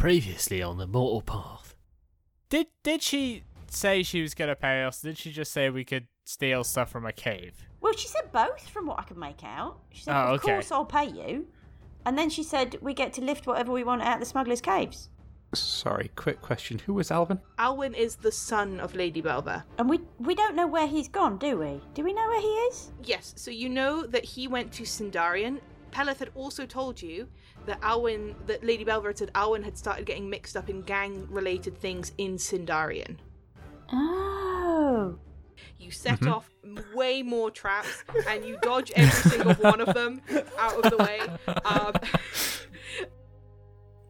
Previously on the Mortal Path. Did did she say she was gonna pay us? Did she just say we could steal stuff from a cave? Well, she said both, from what I could make out. She said, Oh, "Of okay. course, I'll pay you," and then she said, "We get to lift whatever we want out of the smugglers' caves." Sorry, quick question. Who was Alvin? Alwyn is the son of Lady Belva. And we we don't know where he's gone, do we? Do we know where he is? Yes, so you know that he went to Sindarian. Peleth had also told you that Alwyn, that Lady Belva had said Alwyn had started getting mixed up in gang-related things in Sindarian. Oh, You set off way more traps, and you dodge every single one of them out of the way. Um,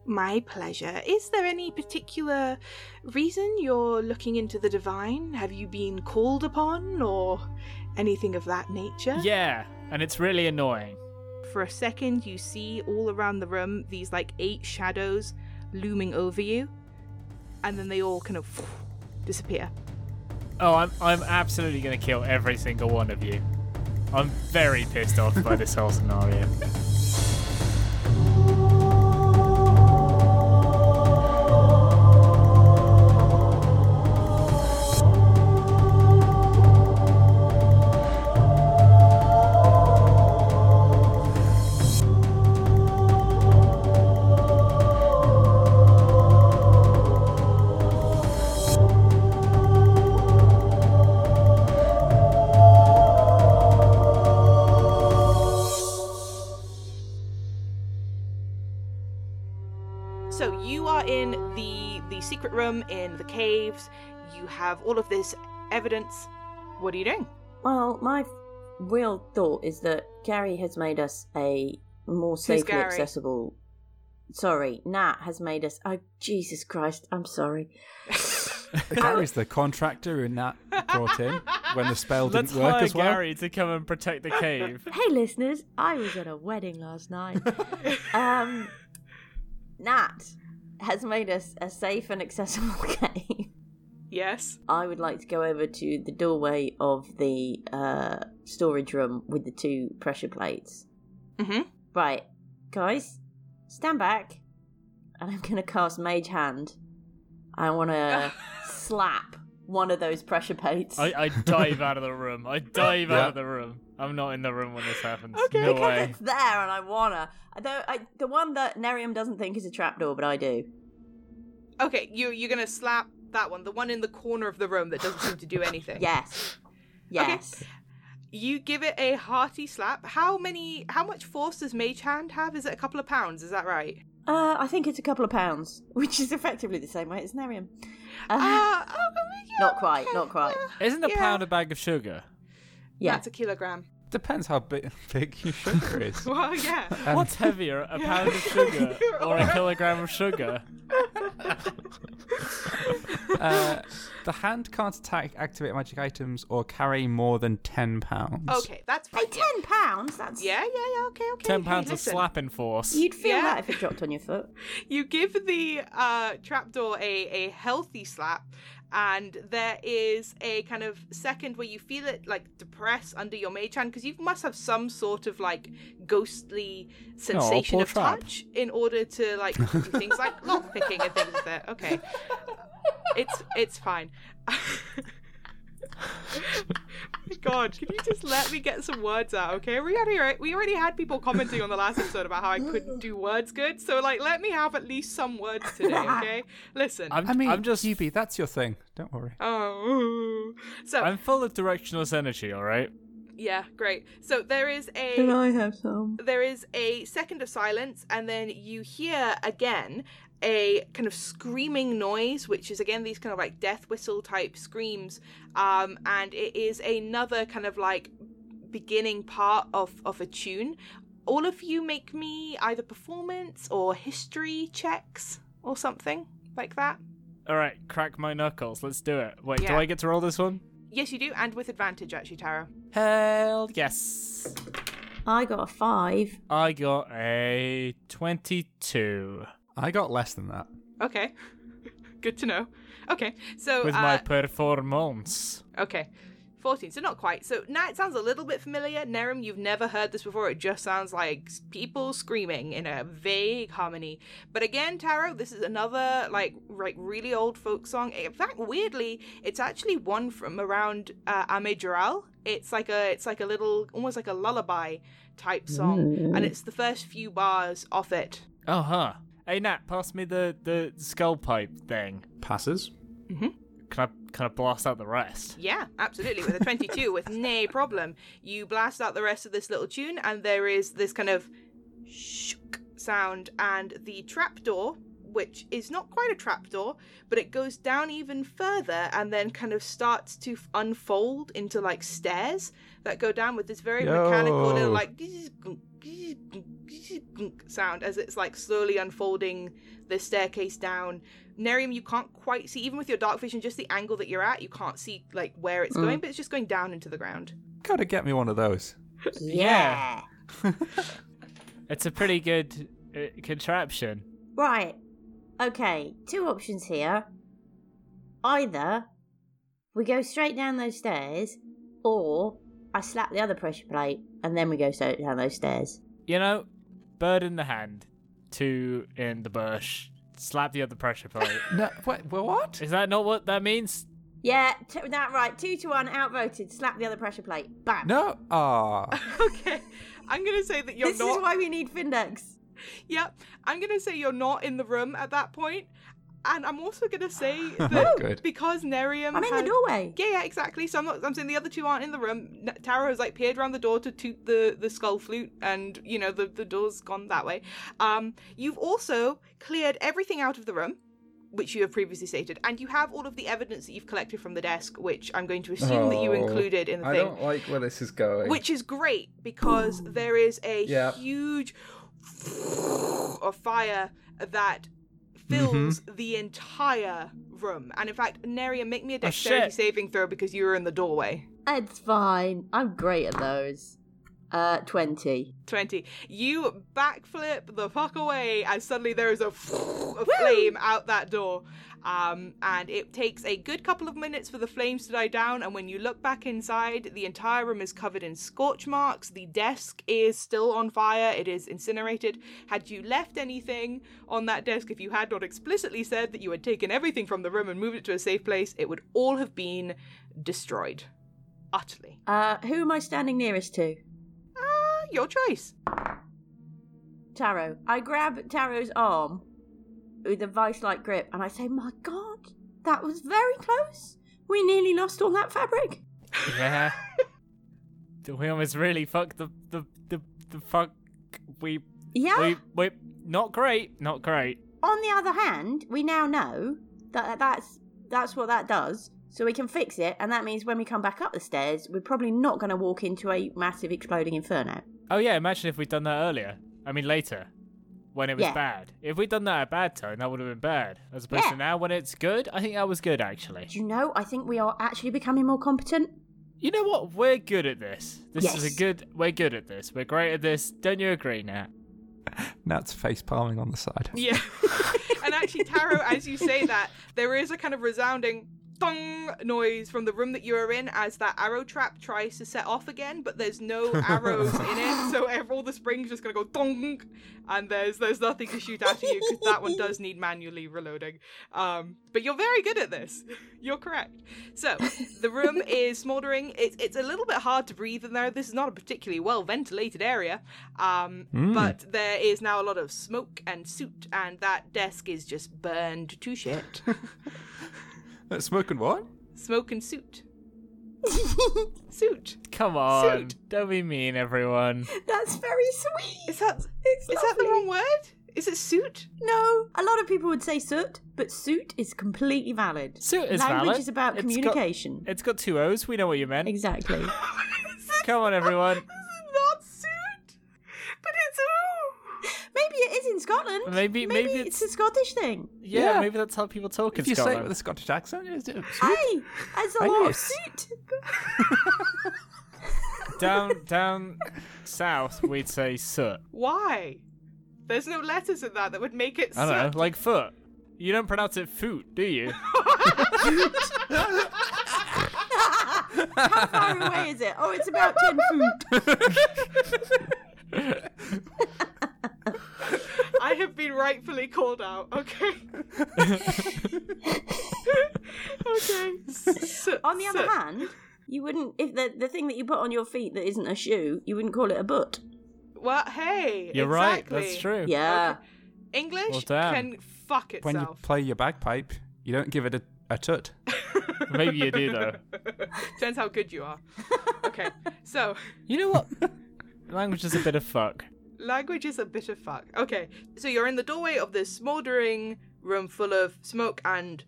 my pleasure. Is there any particular reason you're looking into the divine? Have you been called upon, or anything of that nature? Yeah, and it's really annoying. For a second, you see all around the room these like eight shadows looming over you, and then they all kind of disappear. Oh, I'm I'm absolutely gonna kill every single one of you. I'm very pissed off by this whole scenario. secret in the caves. You have all of this evidence. What are you doing? well, my real thought is that Gary has made us a more safely Gary? accessible. Sorry, Nat has made us. Oh, Jesus Christ! I'm sorry. Gary's the contractor who Nat brought in when the spell didn't Let's work hire as well. Gary to come and protect the cave. Hey, listeners! I was at a wedding last night. um, Nat has made us a safe and accessible cave. Yes. I would like to go over to the doorway of the uh, storage room with the two pressure plates. Mhm. Right, guys, stand back, and I'm gonna cast Mage Hand. I want to slap one of those pressure plates. I, I dive out of the room. I dive Yeah. out of the room. I'm not in the room when this happens. Okay, no because way. it's there, and I wanna. Though I, the one that Nerium doesn't think is a trapdoor, but I do. Okay, you you're gonna slap that one, the one in the corner of the room that doesn't seem to do anything. Yes, yes. You give it a hearty slap. How many? How much force does Mage Hand have? Is it a couple of pounds? Is that right? Uh, I think it's a couple of pounds, which is effectively the same weight as Nerium. Uh, Uh, oh, yeah, Not quite, okay, not quite. Isn't a yeah. pound a bag of sugar? yeah. That's a kilogram. Depends how big, big your sugar is. Well, yeah. Um, What's heavier, a pound of sugar or a kilogram of sugar? uh, the hand can't attack, activate magic items, or carry more than ten pounds. Okay, that's fine. Hey, ten pounds? That's Yeah, yeah, yeah. Okay, okay. Ten Hey, pounds of slapping force. You'd feel Yeah. that if it dropped on your foot. You give the uh, trapdoor a, a healthy slap, and there is a kind of second where you feel it like depress under your mage hand because you must have some sort of like ghostly sensation poor of trap. touch in order to like do things like lock picking and things like that. Okay, it's it's fine. God, can you just let me get some words out, okay? We already we already had people commenting on the last episode about how I couldn't do words good, so like let me have at least some words today, okay? Listen. I'm, I mean, I'm just, Hubie, that's your thing. Don't worry. oh, so I'm full of directionless energy. All right. yeah, great. So there is a I have some? there is a second of silence, and then you hear again a kind of screaming noise, which is again these kind of like death whistle type screams, um, and it is another kind of like beginning part of of a tune. All of you make me either performance or history checks or something like that. All right. Crack my knuckles. Let's do it. Wait, do I get to roll this one? Yes, you do, and with advantage actually, Tara. Hell yes. I got a five. I got a twenty-two I got less than that. Okay, good to know. Okay, so with uh, my performance. Okay. 14, so not quite. So now it sounds a little bit familiar. Nerium, you've never heard this before. It just sounds like people screaming in a vague harmony. But again, Taro, this is another like like really old folk song. In fact, weirdly, it's actually one from around uh, Ame Jural. It's like a it's like a little almost like a lullaby type song, and it's the first few bars off it. Oh, huh. Hey, Nat, pass me the, the skull pipe thing. Passes. Mm-hmm. Can I, can I blast out the rest? Yeah, absolutely. With a 22, with no problem. You blast out the rest of this little tune, and there is this kind of shook sound, and the trapdoor, which is not quite a trapdoor, but it goes down even further and then kind of starts to unfold into like stairs that go down with this very mechanical little Yo. Like sound as it's like slowly unfolding the staircase down. Nerium, you can't quite see, even with your dark vision, just the angle that you're at, you can't see like where it's going, but it's just going down into the ground. Gotta get me one of those. Yeah. It's a pretty good uh, contraption. Right. Okay, two options here. Either we go straight down those stairs, or I slap the other pressure plate and then we go straight down those stairs. You know, bird in the hand, two in the bush, slap the other pressure plate. No, wait, what? Is that not what that means? Yeah, t- that right. Two to one, outvoted. Slap the other pressure plate. Bam. No. Ah. okay, I'm gonna say that you're not this not. is why we need Findex. Yep, I'm gonna say you're not in the room at that point, and I'm also gonna say that because Nerium. I'm in the doorway. Yeah, yeah, exactly. So I'm not. I'm saying the other two aren't in the room. N- Tara has like peered around the door to toot the the skull flute, and you know the the door's gone that way. Um, you've also cleared everything out of the room. Which you have previously stated, and you have all of the evidence that you've collected from the desk, which I'm going to assume that you Oh, included in the I thing. I don't like where this is going. which is great because there is a Yeah. huge of fire that fills the entire room. And in fact, Nerium, make me a dexterity shit. saving throw because you were in the doorway. It's fine. I'm great at those. Uh, 20. 20. You backflip the fuck away and suddenly there is a, a flame out that door. Um, and it takes a good couple of minutes for the flames to die down. And when you look back inside, the entire room is covered in scorch marks. The desk is still on fire, it is incinerated. Had you left anything on that desk, if you had not explicitly said that you had taken everything from the room and moved it to a safe place, it would all have been destroyed. Utterly. Uh, who am I standing nearest to? Ah, your choice. Taro. I grab Taro's arm with a vice like grip and I say, My god, that was very close. We nearly lost all that fabric. Yeah. we almost really fucked the the the, the fuck. We Yeah. we we not great, not great. On the other hand, we now know that that's that's what that does. So we can fix it, and that means when we come back up the stairs, we're probably not going to walk into a massive exploding inferno. Oh yeah, imagine if we'd done that earlier. I mean later, when it was Yeah. bad. If we'd done that at a bad time, that would have been bad. As opposed Yeah. to now when it's good, I think that was good actually. Do you know? I think we are actually becoming more competent. You know what? We're good at this. This is a good. We're good at this. We're great at this. Don't you agree, Nat? Nat's face palming on the side. Yeah. and actually, Taro, as you say that, there is a kind of resounding thong noise from the room that you are in as that arrow trap tries to set off again, but there's no arrows in it, so all the springs just gonna go thong, and there's there's nothing to shoot of you because that one does need manually reloading. Um, but you're very good at this. You're correct. So the room is smoldering. It's it's a little bit hard to breathe in there. This is not a particularly well ventilated area, um, but there is now a lot of smoke and soot, and that desk is just burned to shit. Smoking what? Smoking suit. soot. Soot. Come on, Suit. don't be mean, everyone. That's very sweet. Is that It's is that the wrong word? Is it suit? No, a lot of people would say soot, but suit is completely valid. Suit is Language valid. is about It's got- communication. It's got two O's. We know what you meant. Exactly. Come on, everyone. This is not suit, but it's ooh. maybe it is in Scotland. Maybe- maybe it's... it's- a Scottish thing. Yeah, Yeah. maybe that's how people talk in If you say it with a Scottish accent, it's it's- Hey, there's a lot of suit. down down south, we'd say soot. Why? There's no letters in that that would make it I don't soot. know, like foot. You don't pronounce it foot, do you? How far away is it? Oh, it's about 10 feet. I have been rightfully called out. Okay. okay. So, On the other so- hand, you wouldn't, if the, the thing that you put on your feet that isn't a shoe, you wouldn't call it a butt. well, hey, You're right. That's true. Yeah. English Well, can fuck itself. when you play your bagpipe, you don't give it a, a tut. Maybe you do though. Depends how good you are. Okay, so You know what? Language is a bit of fuck. Language is a bit of fuck. Okay, so you're in the doorway of this smoldering room full of smoke and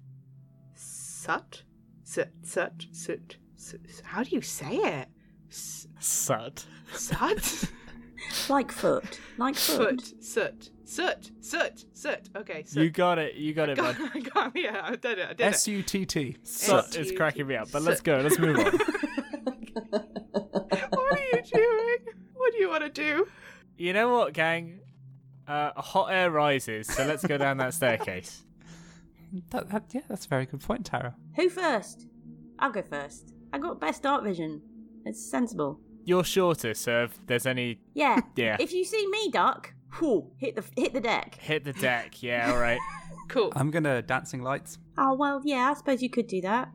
soot, soot, soot, soot. soot. How do you say it? S- Sut. soot, Like foot. Like foot. soot, soot, soot, soot, soot. Okay, You soot. got it. You got it, got, bud. I got yeah, I did it. I did it. S U T T. Sut is cracking me up. But let's go. Let's move on. what are you doing? What do you want to do? You know what, gang? Uh, hot air rises, so let's go down that staircase. That, that, yeah, that's a very good point, Tara. Who first? I'll go first. I got best dark vision. It's sensible. You're shorter, so if there's any Yeah. Yeah. If you see me duck, whew, hit the hit the deck. hit the deck, yeah, all right. Cool. I'm gonna dancing lights. Oh well, yeah. I suppose you could do that.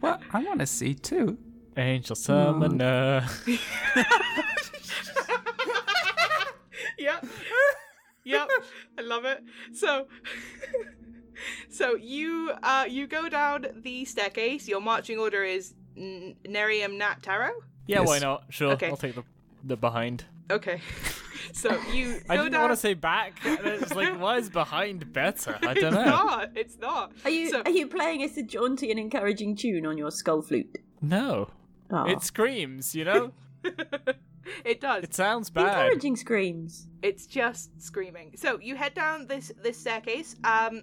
What? I want to see too. Angel summoner. Yep. I love it. So So you uh you go down the staircase. Your marching order is N- Nerium Nat Taro. Yeah, why not? Sure, Okay. I'll take the the behind. Okay. So you I go didn't down want to say back. and It's like, why is behind better? I don't know. not. It's not. Are you So- are you playing us a jaunty and encouraging tune on your skull flute? No, Oh. it screams. You know, it does. it sounds bad. encouraging screams. It's just screaming. So you head down this this staircase. Um,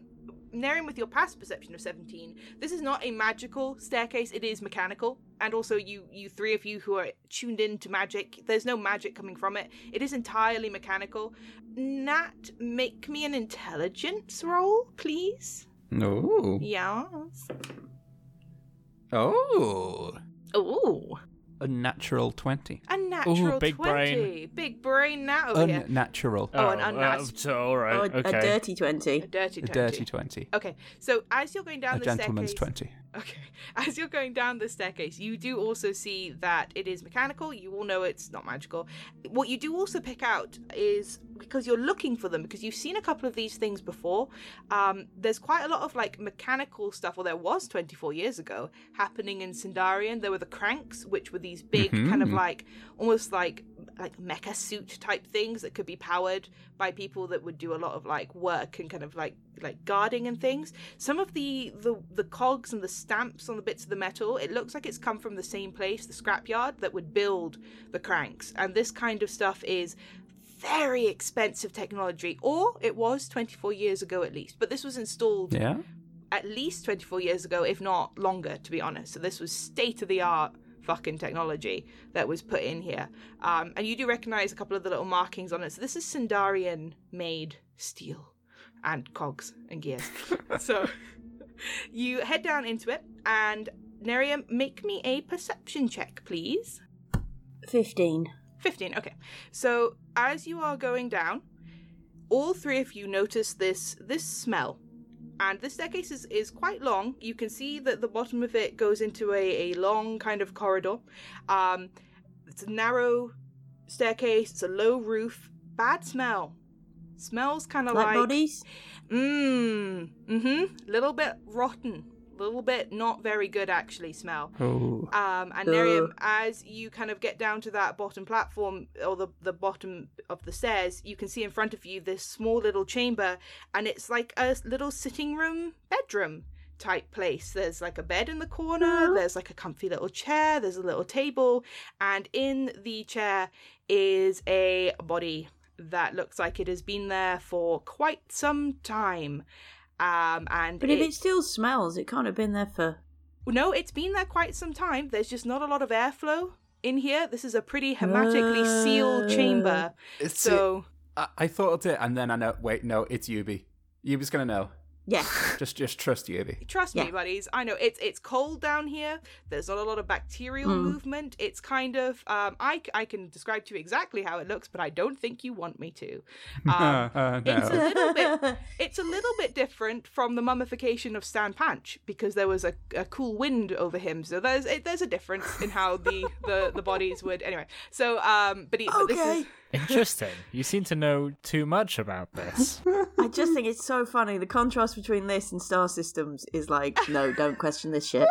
Nerium, with your passive perception of seventeen, this is not a magical staircase. It is mechanical, and also you you three of you who are tuned in to magic. There's no magic coming from it. It is entirely mechanical. Nat, make me an intelligence roll, please. No. Yes. Oh. Ooh, A natural 20. a natural big brain. Big brain now. over here. Unnatural. Oh, an uh, unmasked. so, all right. Oh, a, okay. a dirty A twenty. A dirty 20. Okay, so as you're going down A the gentleman's staircase, 20. Okay. As you're going down the staircase, you do also see that it is mechanical. You all know it's not magical. What you do also pick out is because you're looking for them, because you've seen a couple of these things before. Um, there's quite a lot of like mechanical stuff, or there was 24 years ago, happening in Sindarian. There were the cranks, which were these big kind of Mhm. like almost like like mecha suit type things that could be powered by people that would do a lot of like work and kind of like like guarding and things some of the the the cogs and the stamps on the bits of the metal it looks like it's come from the same place the scrapyard that would build the cranks and this kind of stuff is very expensive technology or it was 24 years ago at least but this was installed Yeah? at least 24 years ago, if not longer, to be honest. So this was state of the art fucking technology that was put in here. Um, and you do recognize a couple of the little markings on it. So this is Sindarian made steel and cogs and gears. so you head down into it and Nerium, make me a perception check, please. Fifteen. 15 okay so as you are going down all three of you notice this this smell and this staircase is, is quite long. You can see that the bottom of it goes into a, a long kind of corridor. Um it's a narrow staircase. It's a low roof. Bad smell. Smells kind of Like, like bodies. mmm mm-hmm. Little bit rotten little bit not very good actually smell Oh. um, and Ugh. Nerium, as you kind of get down to that bottom platform or the, the bottom of the stairs, you can see in front of you this small little chamber, and it's like a little sitting room, bedroom type place. There's like a bed in the corner, there's like a comfy little chair, there's a little table, and in the chair is a body that looks like it has been there for quite some time. Um, and But if it- it still smells, it can't have been there for. no, it's been there quite some time. There's just not a lot of airflow in here. This is a pretty hermetically sealed chamber. It's So, I, I thought it, and then I know. Wait, no, it's Yubi. Yubi's gonna know. Yeah. Just just trust you, Evie. Trust Yeah. me, buddies. I know it's it's cold down here. There's not a lot of bacterial Mm. movement. It's kind of um, I c- I can describe to you exactly how it looks, but I don't think you want me to. Um, Uh, it's a little bit it's a little bit different from the mummification of Stan Panch because there was a, a cool wind over him. So there's it, there's a difference in how the, the, the bodies would anyway. So um, but, he, but this is Okay. Interesting. You seem to know too much about this. I just think it's so funny. The contrast between this and Star Systems is like, no, don't question this shit.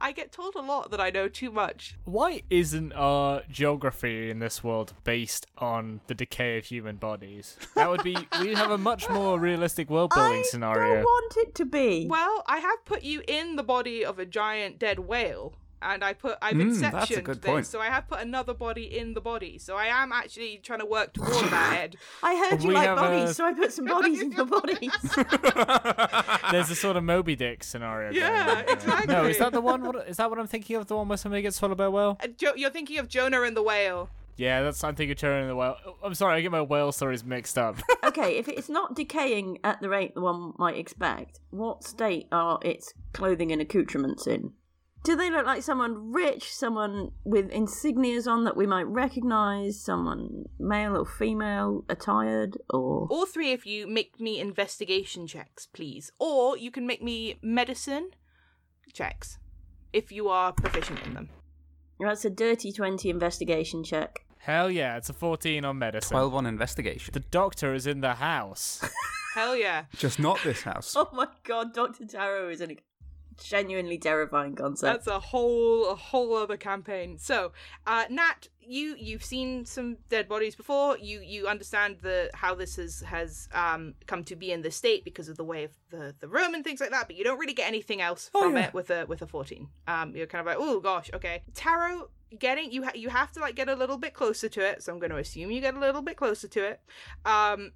I get told a lot that I know too much. Why isn't our geography in this world based on the decay of human bodies? That would be we have a much more realistic world building I scenario. don't want it to be. Well, I have put you in the body of a giant dead whale. And I put I've Mm, inceptioned that's a good this, point. so I have put another body in the body. So I am actually trying to work toward that Ed. I heard you We like bodies, a- so I put some bodies in your bodies. There's a sort of Moby Dick scenario. Yeah, on there. No, is that the one? What, is that what I'm thinking of? The one where somebody gets swallowed by a whale? Uh, Jo- you're thinking of Jonah and the whale. Yeah, that's I'm thinking of Jonah and the whale. Oh, I'm sorry, I get my whale stories mixed up. okay, if it's not decaying at the rate one might expect, what state are its clothing and accoutrements in? Do they look like someone rich, someone with insignias on that we might recognise, someone male or female attired, or All three of you make me investigation checks, please. Or you can make me medicine checks if you are proficient in them. that's a dirty twenty investigation check. Hell yeah, it's a 14 on medicine. 12 on investigation. The doctor is in the house. Hell yeah. Just not this house. Oh my god, Doctor Taro is in. a genuinely terrifying concept. That's a whole a whole other campaign. So, uh, Nat, you you've seen some dead bodies before. You you understand the how this has has um come to be in this state because of the way of the the room and things like that. But you don't really get anything else Oh, from yeah. it with a with a fourteen. Um, you're kind of like, oh gosh, okay. Taro getting you ha- you have to like get a little bit closer to it. So I'm going to assume you get a little bit closer to it. Um,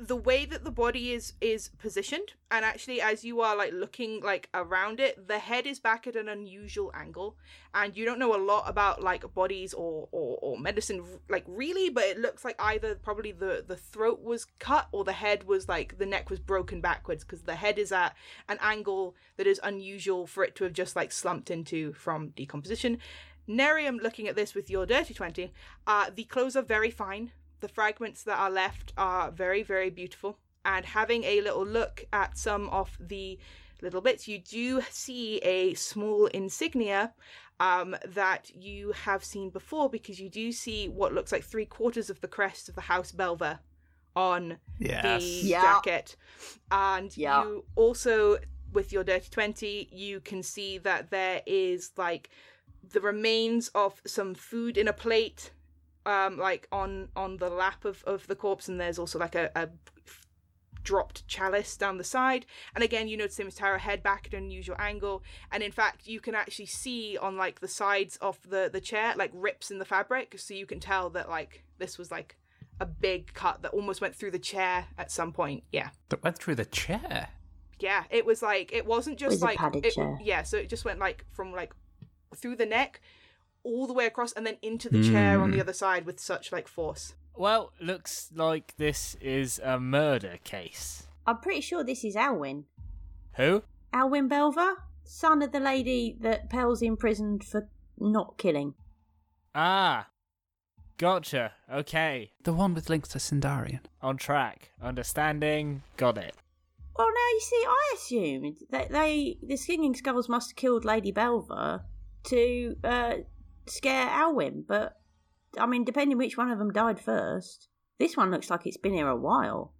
the way that the body is is positioned and actually as you are like looking like around it the head is back at an unusual angle and you don't know a lot about like bodies or or, or medicine like really but it looks like either probably the the throat was cut or the head was like the neck was broken backwards because the head is at an angle that is unusual for it to have just like slumped into from decomposition Nerium, looking at this with your dirty 20, uh, the clothes are very fine. The fragments that are left are very, very beautiful. And having a little look at some of the little bits, you do see a small insignia um, that you have seen before because you do see what looks like three quarters of the crest of the House Belver on Yes. the Yeah. jacket. And Yeah. you also, with your Dirty 20, you can see that there is like the remains of some food in a plate, um, like on on the lap of, of the corpse, and there's also like a, a dropped chalice down the side. And again, you notice Miss Tara head back at an unusual angle, and in fact, you can actually see on like the sides of the the chair like rips in the fabric, so you can tell that like this was like a big cut that almost went through the chair at some point. Yeah. That went through the chair. Yeah, it was like it wasn't just was like padded it- chair. yeah, so it just went like from like through the neck all the way across and then into the chair on the Mm. other side with such like force. well, looks like this is a murder case. I'm pretty sure this is Alwyn. Who? Alwyn Belver, son of the lady that Pell's imprisoned for not killing. Ah. Gotcha. Okay. The one with links to Sindarian. On track. Understanding. Got it. Well, now you see, I assumed that they, the Singing Skulls must have killed Lady Belver to uh, scare Alwyn, but I mean, depending which one of them died first, this one looks like it's been here a while.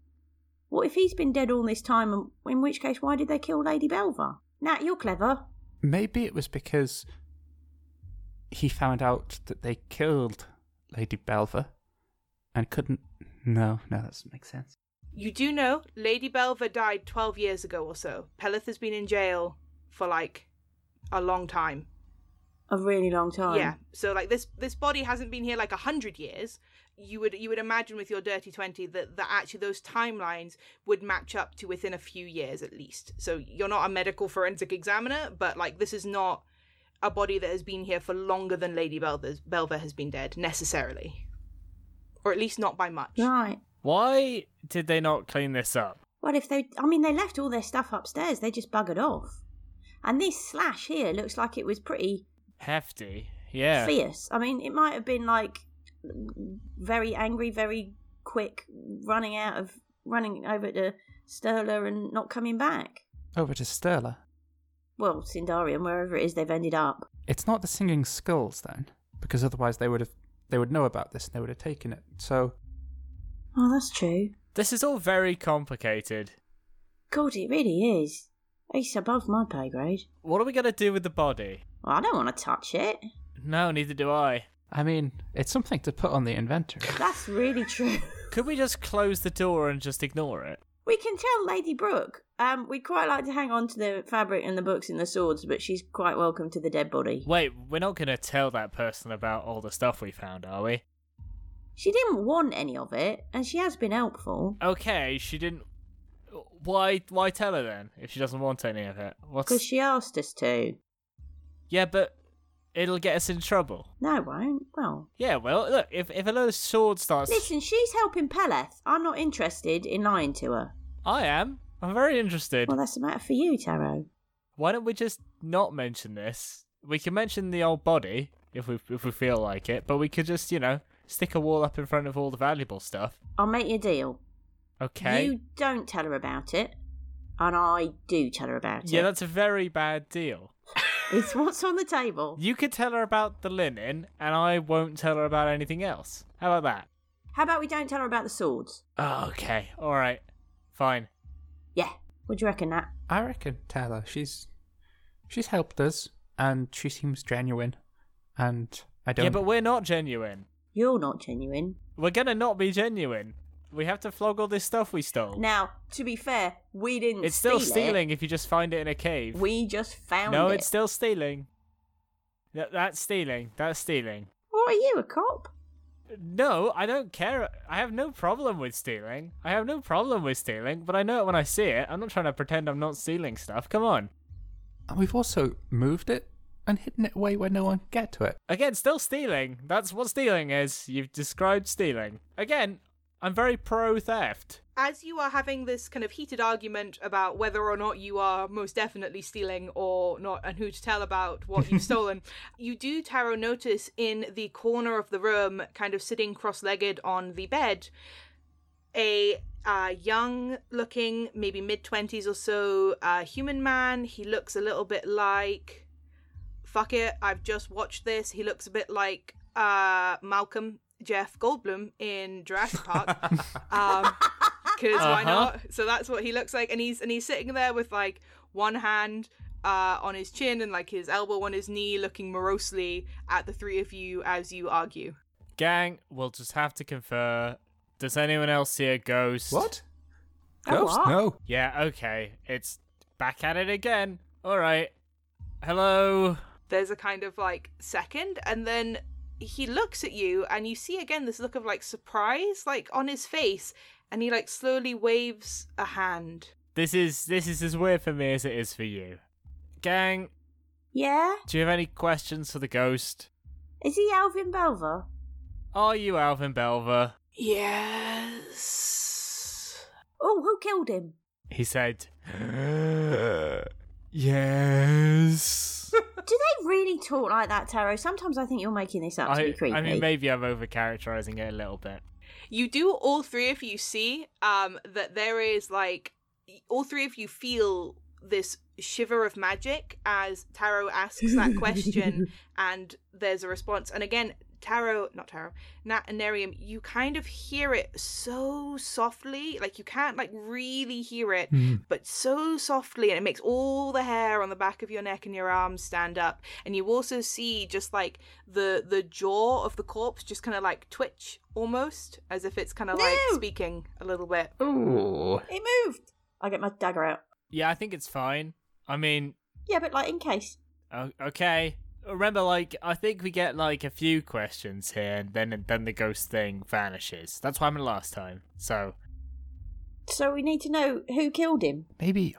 What if he's been dead all this time, and in which case, why did they kill Lady Belver? Nat, you're clever. Maybe it was because he found out that they killed Lady Belver and couldn't. No, no, that doesn't make sense. You do know Lady Belver died 12 years ago or so. Peleth has been in jail for like a long time. A really long time. Yeah. So like this this body hasn't been here like a hundred years. You would you would imagine with your dirty twenty that that actually those timelines would match up to within a few years at least. So you're not a medical forensic examiner, but like this is not a body that has been here for longer than Lady Belver's, Belver has been dead necessarily, or at least not by much. Right. Why did they not clean this up? Well, if they, I mean, they left all their stuff upstairs. They just buggered off. And this slash here looks like it was pretty Hefty. Yeah. fierce. I mean, it might have been like very angry, very quick, running out of running over to Sterla and not coming back. Over to Sterla. Well, Sindarium, wherever it is they've ended up. It's not the singing skulls then, because otherwise they would have they would know about this and they would have taken it. So Oh, that's true. This is all very complicated. God, it really is. It's above my pay grade. What are we gonna do with the body? Well, I don't want to touch it. No, neither do I. I mean, it's something to put on the inventory. That's really true. Could we just close the door and just ignore it? We can tell Lady Brooke. Um, we'd quite like to hang on to the fabric and the books and the swords, but she's quite welcome to the dead body. Wait, we're not gonna tell that person about all the stuff we found, are we? She didn't want any of it, and she has been helpful. Okay, she didn't. Why? Why tell her then if she doesn't want any of it? Because she asked us to. Yeah, but it'll get us in trouble. No, it won't. Well, Yeah, well, look, if if a load of sword starts, listen, she's helping Peleth. I'm not interested in lying to her. I am. I'm very interested. Well, that's a matter for you, Taro. Why don't we just not mention this? We can mention the old body if we if we feel like it, but we could just you know stick a wall up in front of all the valuable stuff. I'll make you a deal. Okay. You don't tell her about it, and I do tell her about it. Yeah, that's a very bad deal. It's what's on the table. You could tell her about the linen, and I won't tell her about anything else. How about that? How about we don't tell her about the swords? Oh, okay. All right. Fine. Yeah. What do you reckon, Nat? I reckon tell her she's she's helped us and she seems genuine, and I don't. Yeah, but we're not genuine. You're not genuine. We're gonna not be genuine. We have to flog all this stuff we stole. Now, to be fair, we didn't. it's still steal stealing if you just find it in a cave. We just found no, it. No, it's still stealing. That, that's stealing. That's stealing. What are you, a cop? No, I don't care. I have no problem with stealing. I have no problem with stealing, but I know it when I see it. I'm not trying to pretend I'm not stealing stuff. Come on. And we've also moved it and hidden it away where no one can get to it. Again, still stealing. That's what stealing is. You've described stealing. Again, I'm very pro theft. As you are having this kind of heated argument about whether or not you are most definitely stealing or not, and who to tell about what you've stolen, you do, Taro, notice in the corner of the room, kind of sitting cross legged on the bed, a uh, young looking, maybe mid 20s or so, uh, human man. He looks a little bit like. Fuck it, I've just watched this. He looks a bit like uh, Malcolm Jeff Goldblum in Jurassic Park. um, because why Uh-huh. not? So that's what he looks like, and he's and he's sitting there with like one hand uh, on his chin and like his elbow on his knee, looking morosely at the three of you as you argue. Gang, we'll just have to confer. Does anyone else see a ghost? What? Ghost? what? No. Yeah, okay. It's back at it again. Alright. Hello. There's a kind of like second, and then he looks at you, and you see again this look of like surprise, like on his face, and he like slowly waves a hand. This is this is as weird for me as it is for you. Gang, Yeah? do you have any questions for the ghost? Is he Alvin Belver? Are you Alvin Belver? Yes. Oh, who killed him? He said. yes. Do they really talk like that, Taro? Sometimes I think you're making this up to I, be creepy. I mean, maybe I'm overcharacterizing it a little bit. you do all three of you see um that there is like all three of you feel this shiver of magic as Taro asks that question and there's a response and again Taro not tarot Nat and Nerium you kind of hear it so softly like you can't like really hear it hmm. but so softly and it makes all the hair on the back of your neck and your arms stand up and you also see just like the the jaw of the corpse just kind of like twitch almost as if it's kind of like speaking a little bit Ooh. It moved. I get my dagger out. Yeah, I think it's fine. I mean, Yeah, but like in case. o- okay. Remember, like, I think we get like a few questions here, and then then the ghost thing vanishes. That's what happened last time. So, So we need to know who killed him. Maybe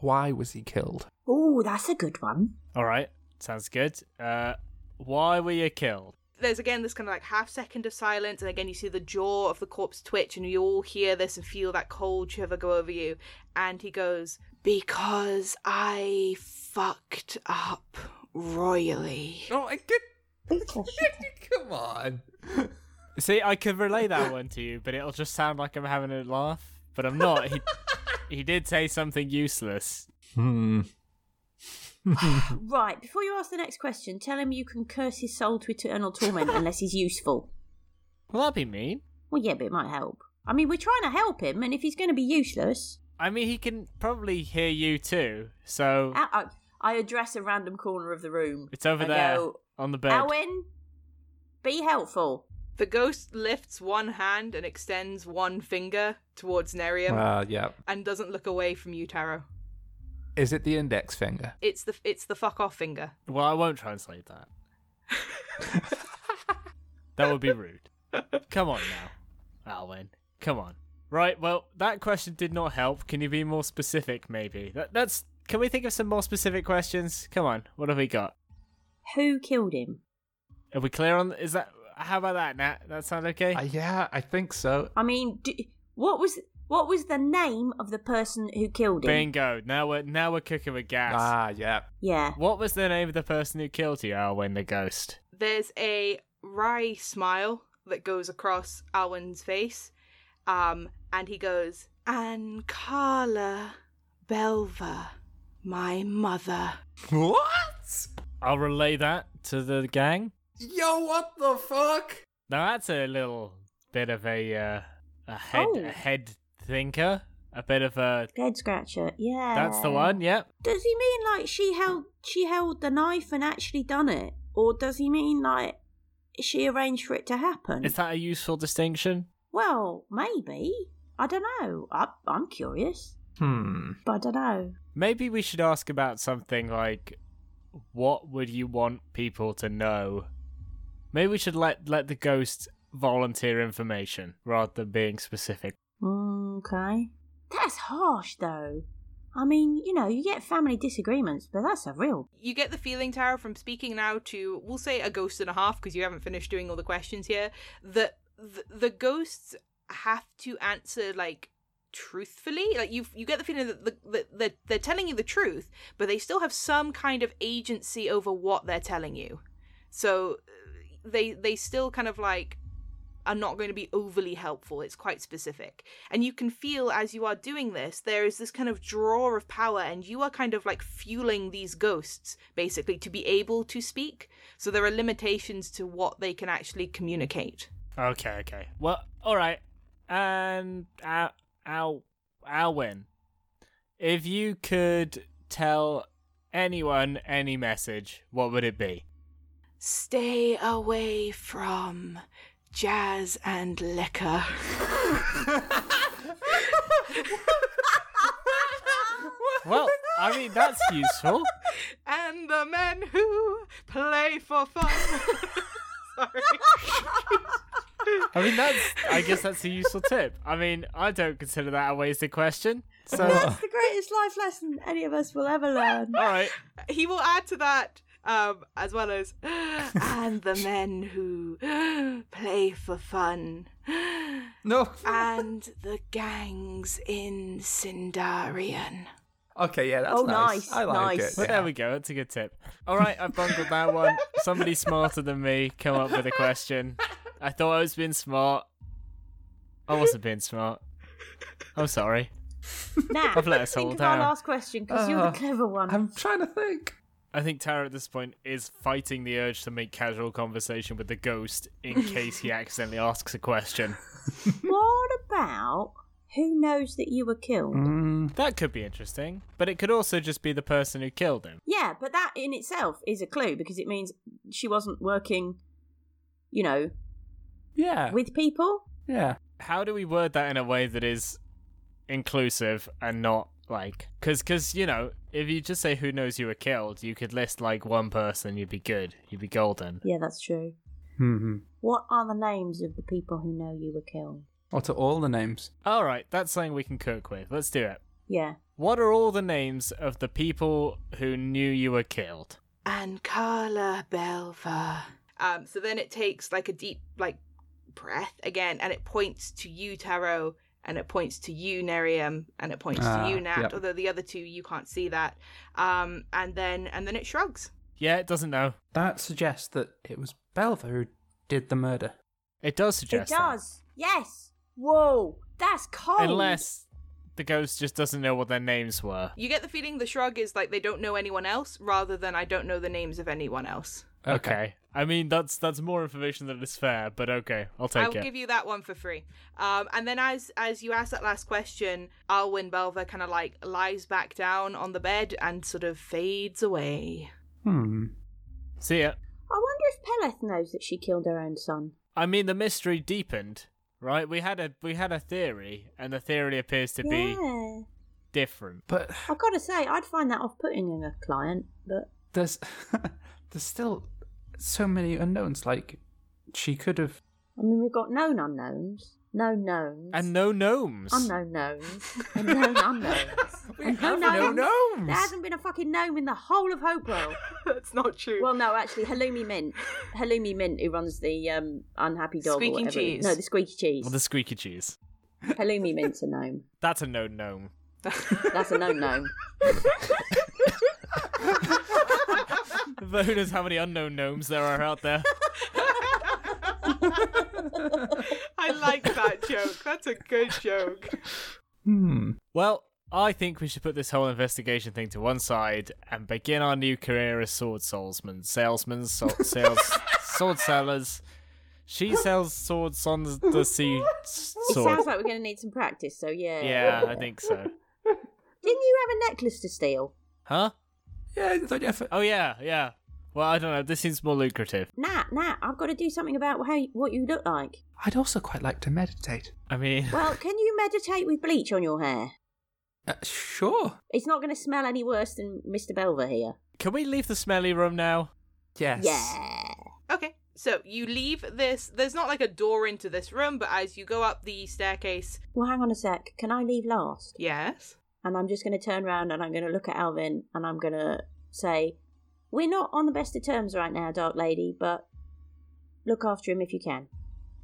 why was he killed? Oh, that's a good one. all right, sounds good. Uh, why were you killed? There's again this kind of like half second of silence, and again you see the jaw of the corpse twitch, and you all hear this and feel that cold shiver go over you. And he goes, Because I fucked up royally. Oh, I get. Big question. Come on. See, I could relay that one to you, but it'll just sound like I'm having a laugh. But I'm not. He he did say something useless. Hmm. Right, before you ask the next question, tell him you can curse his soul to eternal torment unless he's useful. Well, that'd be mean. Well, yeah, but it might help. I mean, we're trying to help him, and if he's going to be useless, I mean, he can probably hear you too. So I, I, I address a random corner of the room. it's over I there go, on the bed. Alwyn, be helpful. The ghost lifts one hand and extends one finger towards Nerium Uh, yeah. and doesn't look away from you, Taro. Is it the index finger? It's the it's the fuck off finger. Well, I won't translate that. that would be rude. Come on now, Alwyn. Come on. Right. Well, that question did not help. Can you be more specific, maybe? That, that's. Can we think of some more specific questions? Come on. What have we got? Who killed him? Are we clear on? Is that? How about that, Nat? That sound okay? Uh, yeah, I think so. I mean, d what was what was the name of the person who killed him? Bingo. Now we're now we're cooking with gas. Ah, yeah. Yeah. What was the name of the person who killed you, Alwyn the ghost? There's a wry smile that goes across Alwyn's face, um, and he goes, "And Carla Belva, my mother." What? I'll relay that to the gang. Yo, what the fuck? Now that's a little bit of a uh, a head Oh. a head thinker, a bit of a. Head scratcher. Yeah. That's the one. Yep. Does he mean like she held she held the knife and actually done it, or does he mean like she arranged for it to happen? Is that a useful distinction? Well, maybe. I don't know. I, I'm curious, Hmm. but I don't know. Maybe we should ask about something like, what would you want people to know? Maybe we should let let the ghost volunteer information rather than being specific. Mm, Okay. That's harsh, though. I mean, you know, you get family disagreements, but that's a real. You get the feeling, Tara, from speaking now to, we'll say, a ghost and a half, because you haven't finished doing all the questions here, that the, the ghosts have to answer, like, truthfully. Like, you you get the feeling that, the, that they're, they're telling you the truth, but they still have some kind of agency over what they're telling you. So uh, they they still kind of, like, are not going to be overly helpful. It's quite specific. And you can feel as you are doing this, there is this kind of draw of power, and you are kind of like fueling these ghosts, basically, to be able to speak. So there are limitations to what they can actually communicate. Okay, okay. Well, all right. And Al, Al, Alwyn, if you could tell anyone any message, what would it be? Stay away from jazz and liquor. Well, I mean that's useful. and the men who play for fun. Sorry. I mean that's. I guess that's a useful tip. I mean, I don't consider that a wasted question. So, That's the greatest life lesson any of us will ever learn. all right. he will add to that um, as well as and the men who play for fun No. and the gangs in Sindarian. Okay, yeah, that's Oh, nice. nice, I like nice. it. Well, yeah. there we go. That's a good tip. All right, I've bungled that one. Somebody smarter than me come up with a question. I thought I was being smart. I wasn't being smart. I'm sorry. Now, I've let us think all of our down. last question because you're the clever one. I'm trying to think. I think Tara at this point is fighting the urge to make casual conversation with the ghost in case he accidentally asks a question. What about who knows that you were killed? Mm, That could be interesting, but it could also just be the person who killed him. Yeah, but that in itself is a clue because it means she wasn't working, you know, yeah. with people. yeah. How do we word that in a way that is inclusive and not like because because you know if you just say who knows you were killed you could list like one person you'd be good you'd be golden Yeah, that's true. hmm What are the names of the people who know you were killed? What are all the names? all right that's something we can cook with let's do it Yeah. what are all the names of the people who knew you were killed And Carla Belva Um, so then it takes like a deep like breath again, and it points to you, Taro, and it points to you, Nerium, and it points Ah, to you, Nat. yep. Although the other two you can't see that. Um, and then and then it shrugs. Yeah, it doesn't know. That suggests that it was Belva who did the murder. It does It suggest that. does. Yes. Whoa, that's cold. Unless the ghost just doesn't know what their names were. You get the feeling the shrug is like they don't know anyone else, rather than I don't know the names of anyone else. Okay. I mean, that's that's more information than is fair, but okay, I'll take it. I will it. give you that one for free. Um, and then as as you ask that last question, Alwyn Belva kind of like lies back down on the bed and sort of fades away. Hmm. See ya. I wonder if Peleth knows that she killed her own son. I mean, the mystery deepened, right? We had a we had a theory, and the theory appears to be different. But I've got to say, I'd find that off-putting in a client, but there's there's still so many unknowns. Like she could have. I mean, we've got known unknowns, known knowns, And no gnomes. unknown knowns, and known unknowns. We And have no no gnomes. gnomes. There hasn't been a fucking gnome in the whole of Hopewell. That's not true. well, no, actually, Halloumi Mint, Halloumi Mint, who runs the um, unhappy dog, or Squeaking cheese. No, the squeaky cheese. Well, the squeaky cheese. Halloumi Mint's a gnome. That's a known gnome. That's a known gnome. But who knows how many unknown gnomes there are out there? I like that joke. That's a good joke. Hmm. Well, I think we should put this whole investigation thing to one side and begin our new career as sword salesmen, salesmen, so- sales, sword sellers. She sells swords on the, the sea s- It sword. sounds like we're going to need some practice, so yeah. Yeah, I think so. Didn't you have a necklace to steal? Huh? Yeah, I thought you have- Oh yeah, yeah. Well, I don't know. This seems more lucrative. Nat, Nat, I've got to do something about how what you look like. I'd also quite like to meditate. I mean, Well, can you meditate with bleach on your hair? Uh, sure. It's not going to smell any worse than Mr. Belver here. can we leave the smelly room now? Yes. Yeah. Okay, so you leave this. There's not like a door into this room, but as you go up the staircase, Well, hang on a sec. Can I leave last? yes. And I'm just going to turn around and I'm going to look at Alvin and I'm going to say, We're not on the best of terms right now, Dark Lady, but look after him if you can.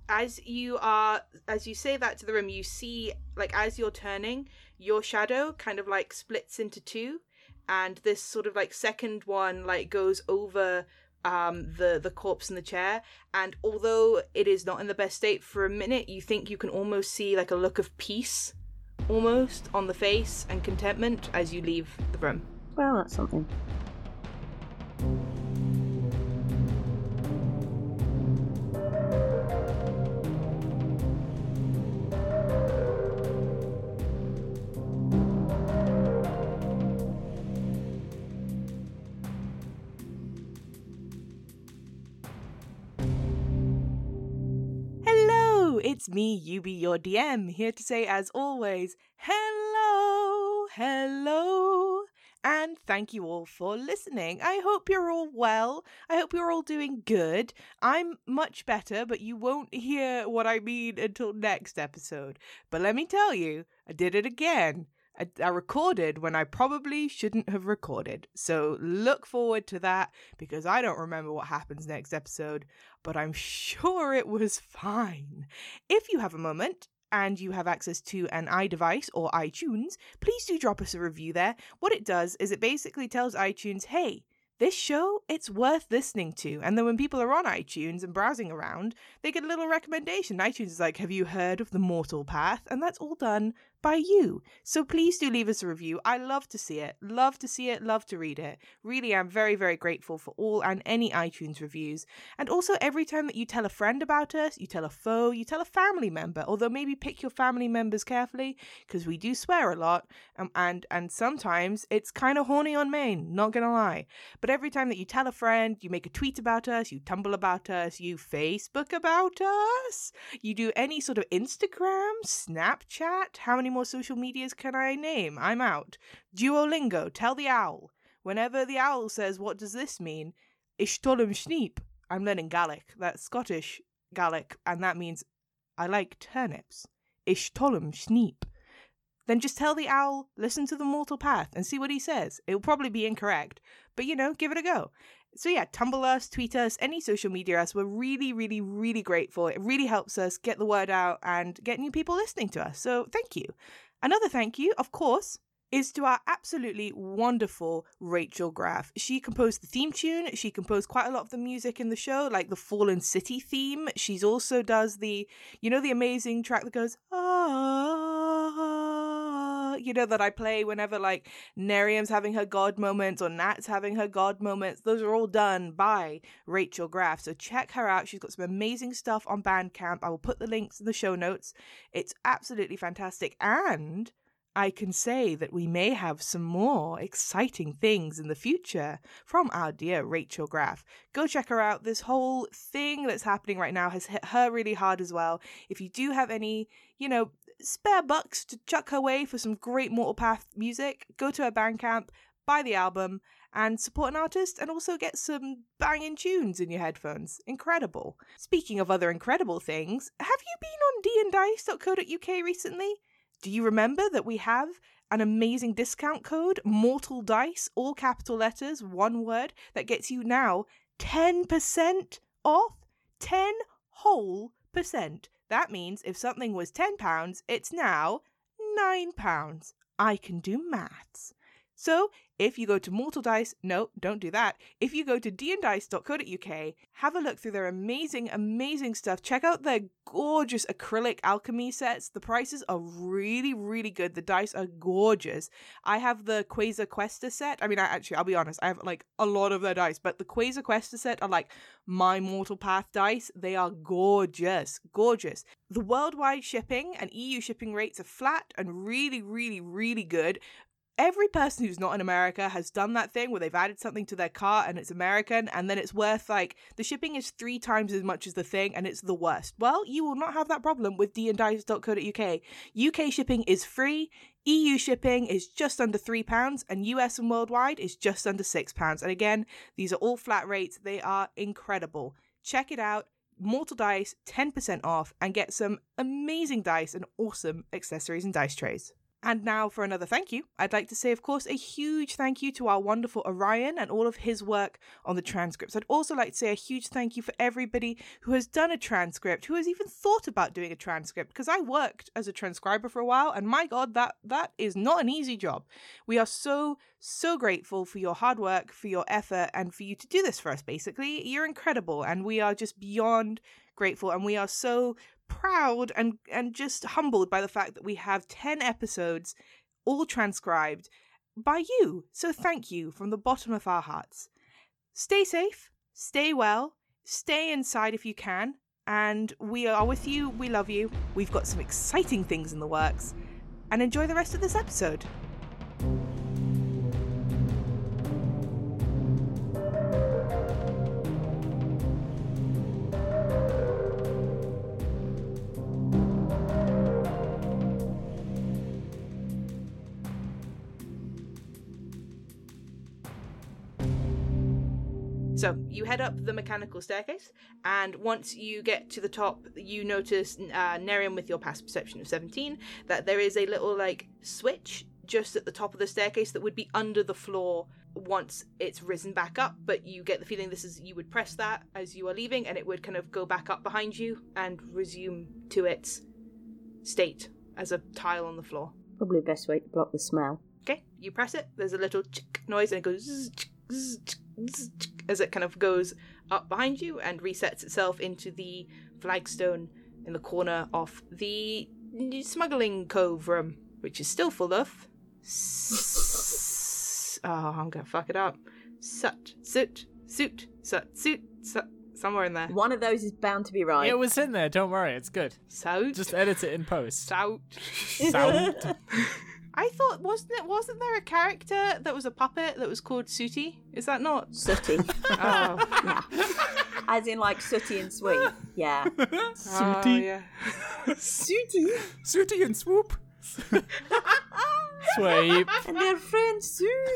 as you are as you say that to the room you see like as you're turning your shadow kind of like splits into two and this sort of like second one like goes over um the the corpse in the chair and although it is not in the best state for a minute you think you can almost see like a look of peace almost on the face and contentment as you leave the room Well, that's something. It's me, you be your DM, here to say, as always, hello, hello, and thank you all for listening. I hope you're all well. I hope you're all doing good. I'm much better, but you won't hear what I mean until next episode. But let me tell you, I did it again. I, I recorded when I probably shouldn't have recorded. So look forward to that because I don't remember what happens next episode but I'm sure it was fine. If you have a moment and you have access to an iDevice or iTunes, please do drop us a review there. What it does is it basically tells iTunes, hey, this show, it's worth listening to. And then when people are on iTunes and browsing around, they get a little recommendation. iTunes is like, have you heard of The Mortal Path? And that's all done by you. So please do leave us a review. I love to see it. Love to see it. Love to read it. Really, I'm very, very grateful for all and any iTunes reviews. And also, every time that you tell a friend about us, you tell a foe, you tell a family member, although maybe pick your family members carefully because we do swear a lot. Um, and, and sometimes it's kind of horny on main, not gonna lie. But every time that you tell a friend, you make a tweet about us, you tumble about us, you Facebook about us, you do any sort of Instagram, Snapchat. How many more social medias can I name? I'm out. Duolingo, tell the owl. Whenever the owl says, What does this mean? Ishtolum schneep. I'm learning Gaelic. That's Scottish Gaelic, and that means I like turnips. Ishtolum schneep. Then just tell the owl, listen to the mortal path, and see what he says. It will probably be incorrect, but you know, give it a go. So yeah, tumble us, tweet us, any social media us. We're really, really, really grateful. It really helps us get the word out and get new people listening to us. So thank you. Another thank you, of course, is to our absolutely wonderful Rachel Graff. She composed the theme tune. She composed quite a lot of the music in the show, like the Fallen City theme. She's also does the, you know, the amazing track that goes, ah, you know, that I play whenever like Nerium's having her god moments or Nat's having her god moments. Those are all done by Rachel Graff. So check her out. She's got some amazing stuff on Bandcamp. I will put the links in the show notes. It's absolutely fantastic. And I can say that we may have some more exciting things in the future from our dear Rachel Graff. Go check her out. This whole thing that's happening right now has hit her really hard as well. If you do have any, you know, spare bucks to chuck her way for some great Mortal Path music, go to her Bandcamp, buy the album, and support an artist and also get some banging tunes in your headphones. Incredible. Speaking of other incredible things, have you been on dndice.co.uk recently? Do you remember that we have an amazing discount code, Mortal Dice, all capital letters, one word, that gets you now 10% off? 10 whole percent. That means if something was £10, it's now £9. I can do maths. So, if you go to Mortal Dice, no, don't do that. If you go to dndice.co.uk, have a look through their amazing, amazing stuff. Check out their gorgeous acrylic alchemy sets. The prices are really, really good. The dice are gorgeous. I have the Quasar Questa set. I mean, I actually, I'll be honest, I have like a lot of their dice, but the Quasar Questa set are like my Mortal Path dice. They are gorgeous, gorgeous. The worldwide shipping and EU shipping rates are flat and really, really, really good every person who's not in America has done that thing where they've added something to their cart and it's American and then it's worth like the shipping is three times as much as the thing and it's the worst. Well, you will not have that problem with dndice.co.uk. UK shipping is free. EU shipping is just under £3 and US and worldwide is just under £6. And again, these are all flat rates. They are incredible. Check it out. Mortal Dice 10% off and get some amazing dice and awesome accessories and dice trays. And now for another thank you. I'd like to say, of course, a huge thank you to our wonderful Orion and all of his work on the transcripts. I'd also like to say a huge thank you for everybody who has done a transcript, who has even thought about doing a transcript, because I worked as a transcriber for a while, and my God, that that is not an easy job. We are so, so grateful for your hard work, for your effort, and for you to do this for us, basically. You're incredible, and we are just beyond grateful, and we are so proud and and just humbled by the fact that we have 10 episodes all transcribed by you. So thank you from the bottom of our hearts. Stay safe, stay well, stay inside if you can, and we are with you. We love you. We've got some exciting things in the works. And enjoy the rest of this episode. So you head up the mechanical staircase, and once you get to the top, you notice uh, Nerium with your passive perception of 17 that there is a little like switch just at the top of the staircase that would be under the floor once it's risen back up. But you get the feeling this is you would press that as you are leaving, and it would kind of go back up behind you and resume to its state as a tile on the floor. Probably the best way to block the smell. Okay, you press it. There's a little chick noise, and it goes zzz, chick, zzz, chick, as it kind of goes up behind you and resets itself into the flagstone in the corner of the smuggling cove room, which is still full of. S- oh, I'm gonna fuck it up. Sut, suit, suit, sut, suit, sut, somewhere in there. One of those is bound to be right. It was in there. Don't worry, it's good. Sout, Just edit it in post. sout. Sound. I thought wasn't it wasn't there a character that was a puppet that was called Sooty? Is that not? Sooty. Oh, yeah. As in like sooty and sweet. Yeah. oh yeah. Sooty. Sooty and swoop. Sweep. And their friend Sue.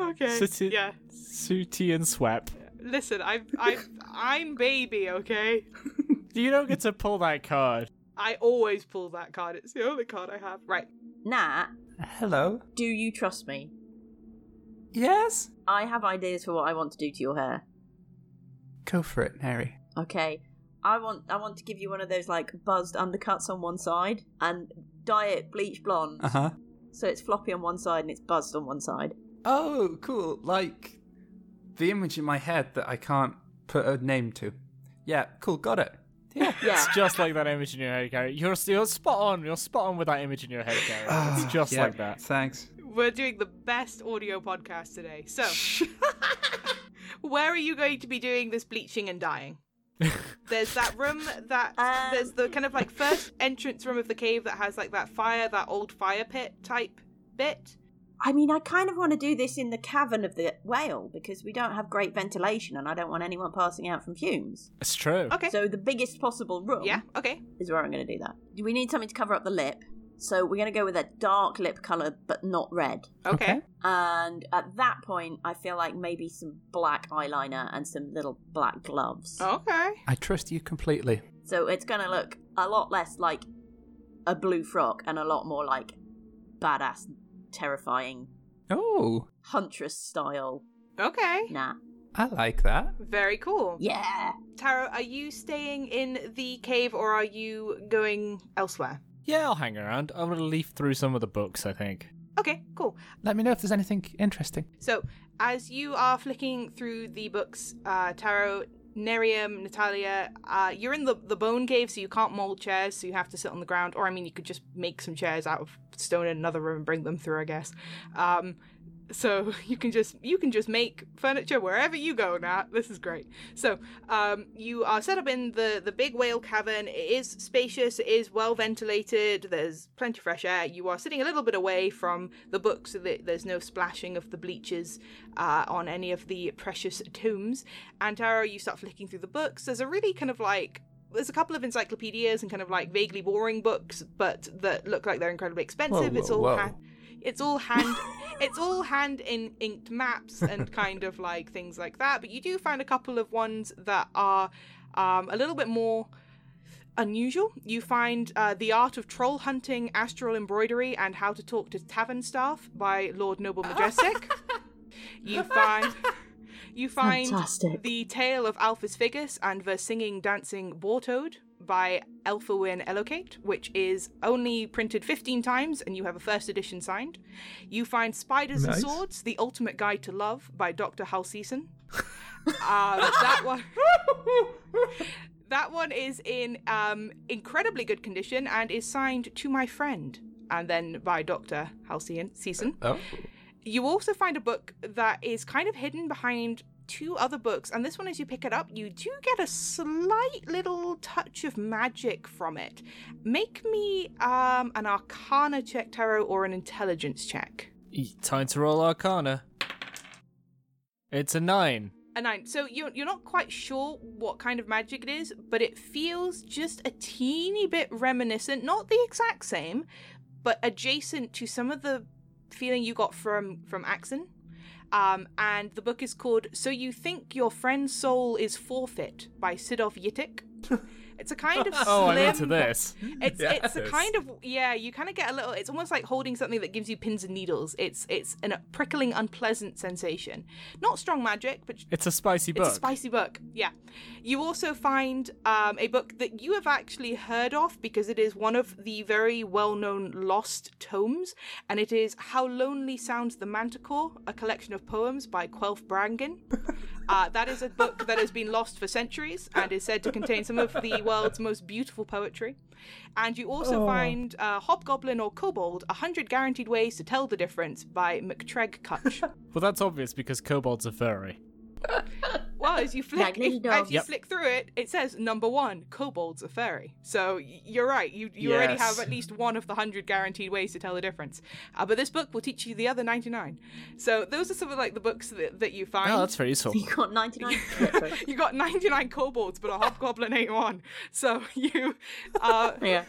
Okay. Sooty, Yeah. Sooty and Swep. Listen, I I I'm baby, okay? You don't get to pull that card. I always pull that card. It's the only card I have. Right. Nat, Hello. do you trust me? Yes? I have ideas for what I want to do to your hair. Go for it, Mary. Okay. I want I want to give you one of those like buzzed undercuts on one side and dye it bleach blonde. Uh huh. So it's floppy on one side and it's buzzed on one side. Oh, cool. Like the image in my head that I can't put a name to. Yeah, cool. Got it. Yeah. Yeah. It's just like that image in your head, Gary. You're you're spot on. You're spot on with that image in your head, Gary. It's just Yeah, like that. Thanks. We're doing the best audio podcast today. So, where are you going to be doing this bleaching and dyeing? There's that room that Um, there's the kind of like first entrance room of the cave that has like that fire, that old fire pit type bit. I mean, I kind of want to do this in the cavern of the whale because we don't have great ventilation and I don't want anyone passing out from fumes. It's true. Okay. So the biggest possible room yeah. Okay. is where I'm going to do that. Do We need something to cover up the lip. So we're going to go with a dark lip color but not red. Okay. And at that point, I feel like maybe some black eyeliner and some little black gloves. Okay. I trust you completely. So it's going to look a lot less like a blue frock and a lot more like badass, terrifying Oh, huntress style. Okay. Nah. I like that. Very cool. Yeah. Taro, are you staying in the cave or are you going elsewhere? Yeah, I'll hang around. I'm gonna leaf through some of the books. I think. Okay, cool. Let me know if there's anything interesting. So, as you are flicking through the books, uh, Taro, Nerium, Natalia, uh, you're in the, the bone cave, so you can't mold chairs, so you have to sit on the ground. Or, I mean, you could just make some chairs out of stone in another room and bring them through, I guess. Um, so you can just you can just make furniture wherever you go now. This is great. So um, you are set up in the the big whale cavern. It is spacious. It is well ventilated. There's plenty of fresh air. You are sitting a little bit away from the book, so that there's no splashing of the bleachers uh, on any of the precious tomes. And Taro, you start flicking through the books. There's a really kind of like there's a couple of encyclopedias and kind of like vaguely boring books, but that look like they're incredibly expensive. Whoa, it's all whoa. hand, it's all hand it's all hand in inked maps and kind of like things like that. But you do find a couple of ones that are um, a little bit more unusual. You find uh, The Art of Troll Hunting, Astral Embroidery, and How to Talk to Tavern Staff by Lord Noble Majestic. you find. You find Fantastic. The Tale of Alphys Figus and the Singing Dancing Wartoad by Elfawin Elocate, which is only printed 15 times and you have a first edition signed. You find Spiders Nice. and Swords, The Ultimate Guide to Love by Dr. Halseason. um, that one. That one is in um, incredibly good condition and is signed to my friend, and then by Dr. Halcyon Season. Oh. You also find a book that is kind of hidden behind two other books, and this one, as you pick it up, you do get a slight little touch of magic from it. Make me um, an Arcana check, Taro, or an Intelligence check. Time to roll Arcana. It's a nine. A nine. So you're you're not quite sure what kind of magic it is, but it feels just a teeny bit reminiscent, not the exact same, but adjacent to some of the feeling you got from from Axon. Um, and the book is called "So You Think Your Friend's Soul Is Forfeit" by Sidov Yitik. It's a kind of Oh, I'm into this. it's it's a kind of yeah. You kind of get a little. It's almost like holding something that gives you pins and needles. It's it's an, a prickling, unpleasant sensation. Not strong magic, but It's a spicy book. it's a spicy book. Yeah. You also find um, a book that you have actually heard of because it is one of the very well-known lost tomes, and it is "How Lonely Sounds the Manticore," a collection of poems by Quelf Brangen. Uh, that is a book that has been lost for centuries and is said to contain some of the world's most beautiful poetry. And you also find uh, Hobgoblin or Kobold, A Hundred Guaranteed Ways to Tell the Difference by McTreg Kutch. Well, that's obvious because kobolds are furry. well, as you flick, if- as you Yep. flick through it, it says number one, kobolds are furry. So you're right. You you already have at least one of the hundred guaranteed ways to tell the difference. Uh, but this book will teach you the other ninety nine. So those are some of like the books that, that you find. Oh, that's very useful. You got 99. You got 99 kobolds, but a hobgoblin ain't one. So you, uh, yeah.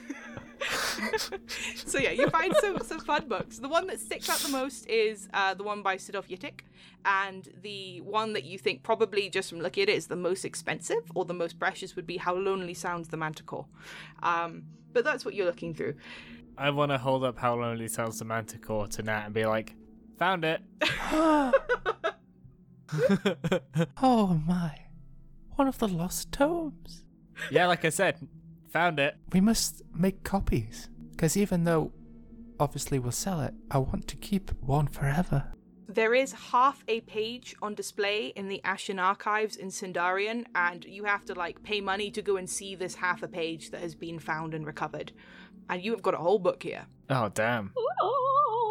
so yeah, you find some some fun books. The one that sticks out the most is uh, the one by Sidov Yitik, and the one that you think probably just from looking at it is the most expensive or the most precious would be How Lonely Sounds the Manticore. Um, but that's what you're looking through. I want to hold up How Lonely Sounds the Manticore to Nat and be like, found it. Oh my. One of the lost tomes. yeah, like I said, found it. We must make copies. Because even though obviously we'll sell it, I want to keep one forever. There is half a page on display in the Ashen Archives in Sindarian, and you have to like pay money to go and see this half a page that has been found and recovered. And you have got a whole book here. Oh damn.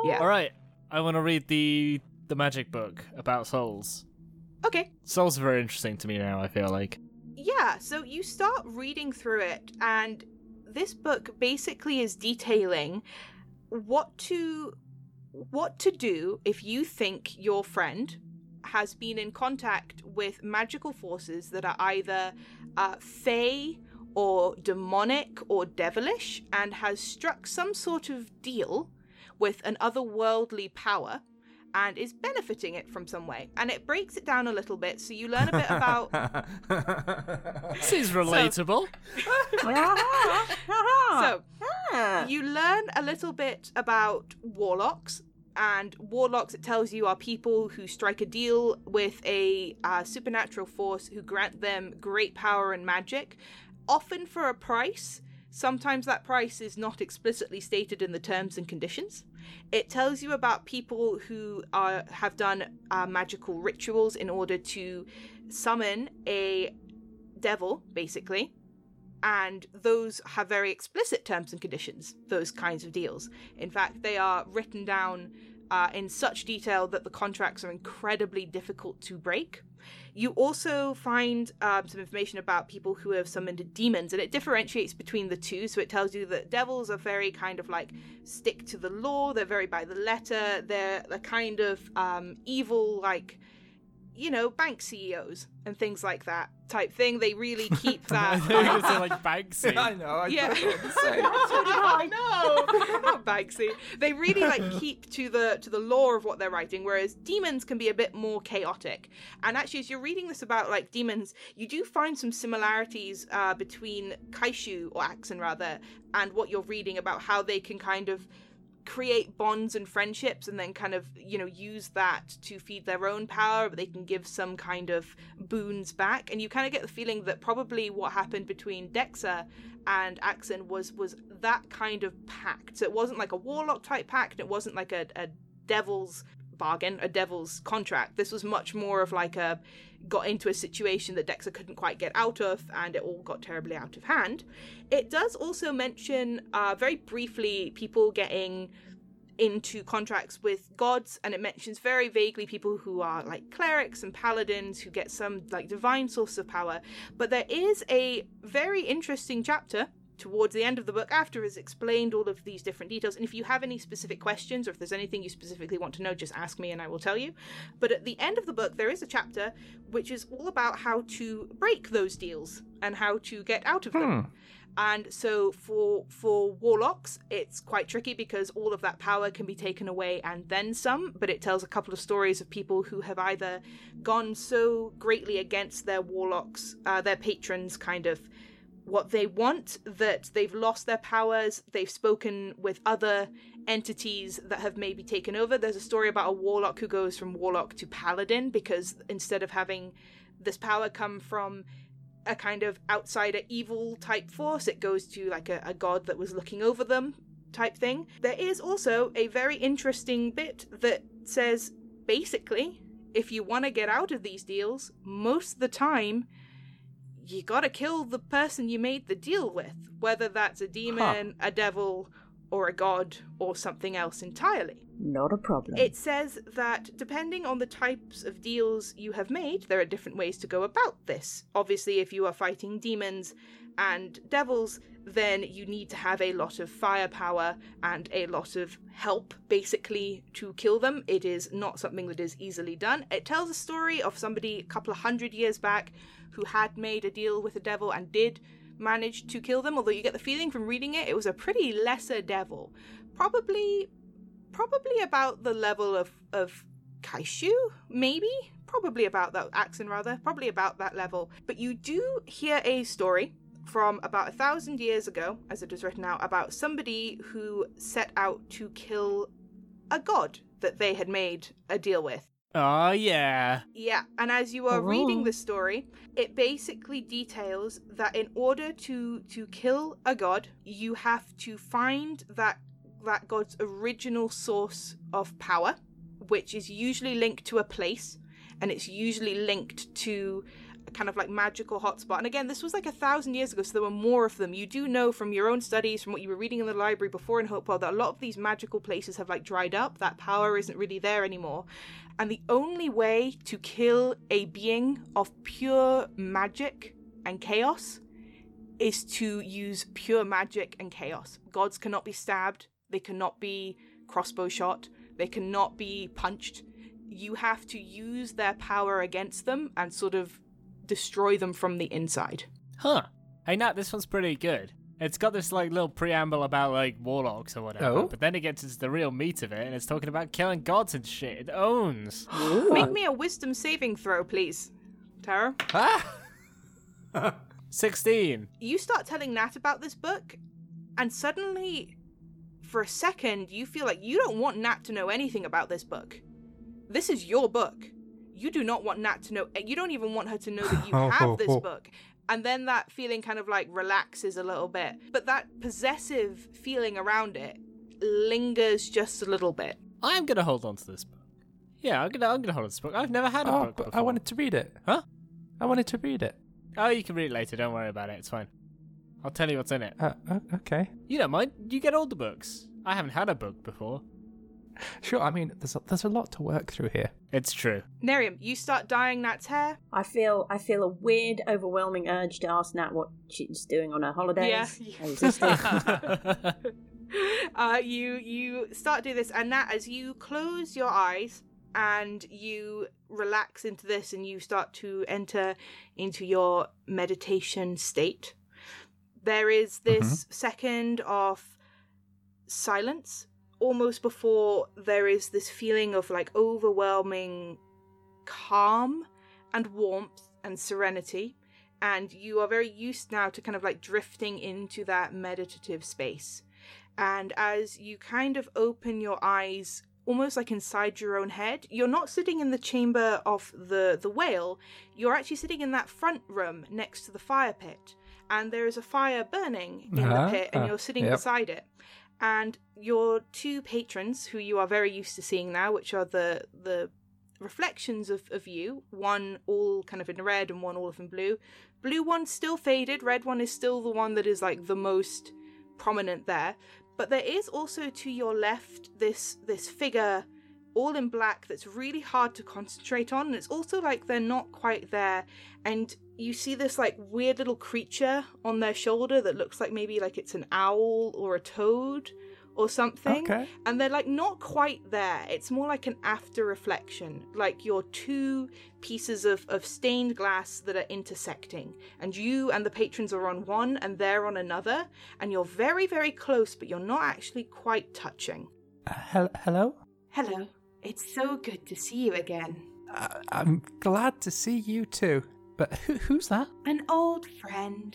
Yeah. All right, I want to read the the magic book about souls. Okay. Souls are very interesting to me now. I feel like. Yeah, so you start reading through it, and this book basically is detailing what to what to do if you think your friend has been in contact with magical forces that are either uh, fey or demonic or devilish and has struck some sort of deal with an otherworldly power and is benefiting it from some way. And it breaks it down a little bit, so you learn a bit about this is relatable. so Ah. you learn a little bit about warlocks and warlocks it tells you are people who strike a deal with a uh, supernatural force who grant them great power and magic often for a price sometimes that price is not explicitly stated in the terms and conditions it tells you about people who are have done uh, magical rituals in order to summon a devil basically and those have very explicit terms and conditions, those kinds of deals. In fact, they are written down uh, in such detail that the contracts are incredibly difficult to break. You also find um, some information about people who have summoned demons, and it differentiates between the two. So it tells you that devils are very kind of like stick to the law, they're very by the letter, they're a kind of um, evil, like, you know, bank CEOs and things like that type thing. They really keep that. thought you say like Banksy. I know. I Yeah. thought you were the same. no, not Banksy. They really like keep to the to the law of what they're writing, whereas demons can be a bit more chaotic. And actually, as you're reading this about like demons, you do find some similarities uh, between Kaishu or Axon rather, and what you're reading about how they can kind of create bonds and friendships and then kind of you know use that to feed their own power but they can give some kind of boons back. And you kind of get the feeling that probably what happened between dexa and axon was was that kind of pact. So it wasn't like a warlock type pact it wasn't like a, a devil's bargain a devil's contract. This was much more of like a got into a situation that dexa couldn't quite get out of and it all got terribly out of hand. It does also mention uh, very briefly people getting into contracts with gods and it mentions very vaguely people who are like clerics and paladins who get some like divine source of power. But there is a very interesting chapter towards the end of the book after it's explained all of these different details and if you have any specific questions or if there's anything you specifically want to know just ask me and i will tell you. But at the end of the book there is a chapter which is all about how to break those deals and how to get out of them. And so for for warlocks it's quite tricky because all of that power can be taken away and then some but it tells a couple of stories of people who have either gone so greatly against their warlocks uh, their patrons kind of what they want that they've lost their powers they've spoken with other entities that have maybe taken over there's a story about a warlock who goes from warlock to paladin because instead of having this power come from a kind of outsider evil type force. It goes to like a, a god that was looking over them type thing. There is also a very interesting bit that says basically, if you want to get out of these deals, most of the time, you gotta kill the person you made the deal with, whether that's a demon, a devil, or a god, or something else entirely. Not a problem. It says that depending on the types of deals you have made, there are different ways to go about this. Obviously, if you are fighting demons and devils, then you need to have a lot of firepower and a lot of help, basically, to kill them. It is not something that is easily done. It tells a story of somebody a couple of hundred years back who had made a deal with the devil and did manage to kill them, although you get the feeling from reading it, it was a pretty lesser devil. Probably probably about the level of of Kaishu, maybe probably about that Axon rather, probably about that level. But you do hear a story from about a thousand years ago, as it is written out, about somebody who set out to kill a god that they had made a deal with. Oh yeah. Yeah, and as you are reading Oh. the story, it basically details that in order to to kill a god, you have to find that that god's original source of power, which is usually linked to a place, and it's usually linked to a kind of like magical hotspot. And again, this was like a thousand years ago, so there were more of them. You do know from your own studies, from what you were reading in the library before in Hopewell, that a lot of these magical places have like dried up. That power isn't really there anymore. And the only way to kill a being of pure magic and chaos is to use pure magic and chaos. Gods cannot be stabbed, they cannot be crossbow shot, they cannot be punched. You have to use their power against them and sort of destroy them from the inside. Huh. Hey Nat, this one's pretty good. It's got this like little preamble about like warlocks or whatever, Oh. but then it gets into the real meat of it, and it's talking about killing gods and shit. It owns. Make me a wisdom saving throw, please. Tara? Ah! Sixteen. you start telling Nat about this book, and suddenly, for a second, you feel like you don't want Nat to know anything about this book. This is your book. You do not want Nat to know. You don't even want her to know that you have this book. And then that feeling kind of like relaxes a little bit. But that possessive feeling around it lingers just a little bit. I'm gonna hold on to this book. Yeah, I'm gonna I'm gonna hold on to this book. I've never had a Oh, book before. I wanted to read it. Huh? I wanted to read it. Oh, you can read it later. Don't worry about it. It's fine. I'll tell you what's in it. Uh, uh, okay. You don't mind. You get all the books. I haven't had a book before. Sure. I mean, there's a, there's a lot to work through here. It's true. Nerium, you start dyeing Nat's hair. I feel I feel a weird, overwhelming urge to ask Nat what she's doing on her holidays. Yeah. I resist it. uh, you you start doing this, and Nat, as you close your eyes and you relax into this, and you start to enter into your meditation state, there is this second of silence, almost before there is this feeling of like overwhelming calm and warmth and serenity and you are very used now to kind of like drifting into that meditative space. And as you kind of open your eyes almost like inside your own head, you're not sitting in the chamber of the the whale, you're actually sitting in that front room next to the fire pit. And there is a fire burning in Ah, the pit and you're sitting yep. beside it. And your two patrons who you are very used to seeing now, which are the the reflections of, of you, one all kind of in red and one all of in blue. Blue one's still faded, red one is still the one that is like the most prominent there. But there is also to your left this this figure all in black that's really hard to concentrate on, and it's also like they're not quite there. And you see this like weird little creature on their shoulder that looks like maybe like it's an owl or a toad or something Okay. and they're like not quite there. It's more like an after reflection, like your two pieces of, of stained glass that are intersecting, and you and the patrons are on one and they're on another, and you're very, very close, but you're not actually quite touching. Uh, hel- hello. Hello, it's so good to see you again. Uh, I'm glad to see you too. But who, who's that? An old friend.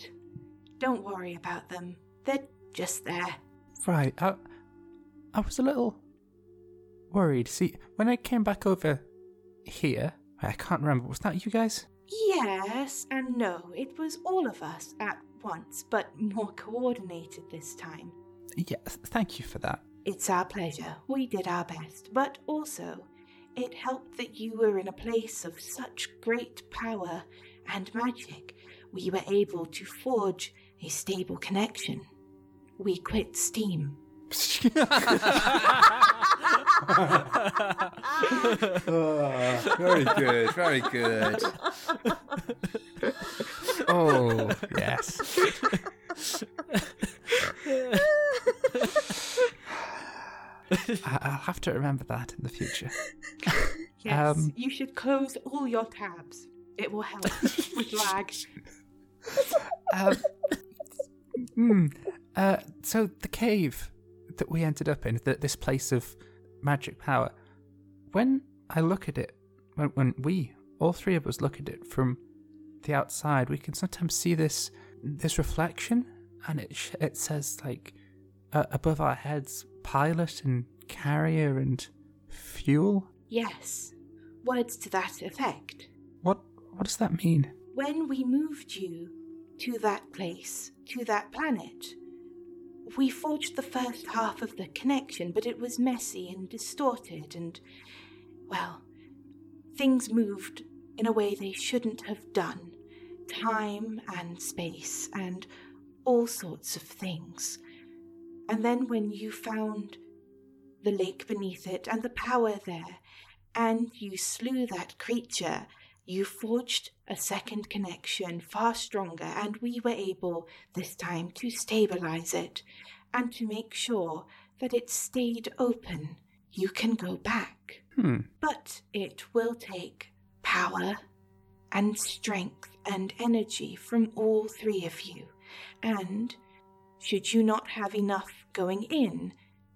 Don't worry about them, they're just there. Right. I, I was a little worried. See, when I came back over here, I can't remember. Was that you guys? Yes and no. It was all of us at once, but more coordinated this time. Yeah. th- Thank you for that. It's our pleasure. We did our best, but also, it helped that you were in a place of such great power and magic. We were able to forge a stable connection. We quit Steam. Oh, very good. Very good. oh yes. I'll have to remember that in the future. Yes, Um, you should close all your tabs. It will help with lag. Um, hmm, uh, so the cave that we ended up in, th- this place of magic power. When I look at it, when, when we, all three of us, look at it from the outside, we can sometimes see this this reflection, and it sh- it says like uh, above our heads, pilot and carrier and fuel. Yes, words to that effect. What what does that mean? When we moved you to that place, to that planet, we forged the first half of the connection, but it was messy and distorted, and, well, things moved in a way they shouldn't have done. Time and space and all sorts of things. And then when you found the lake beneath it and the power there, and you slew that creature, you forged a second connection far stronger, and we were able this time to stabilize it and to make sure that it stayed open. You can go back. Hmm. But it will take power and strength and energy from all three of you. And should you not have enough going in,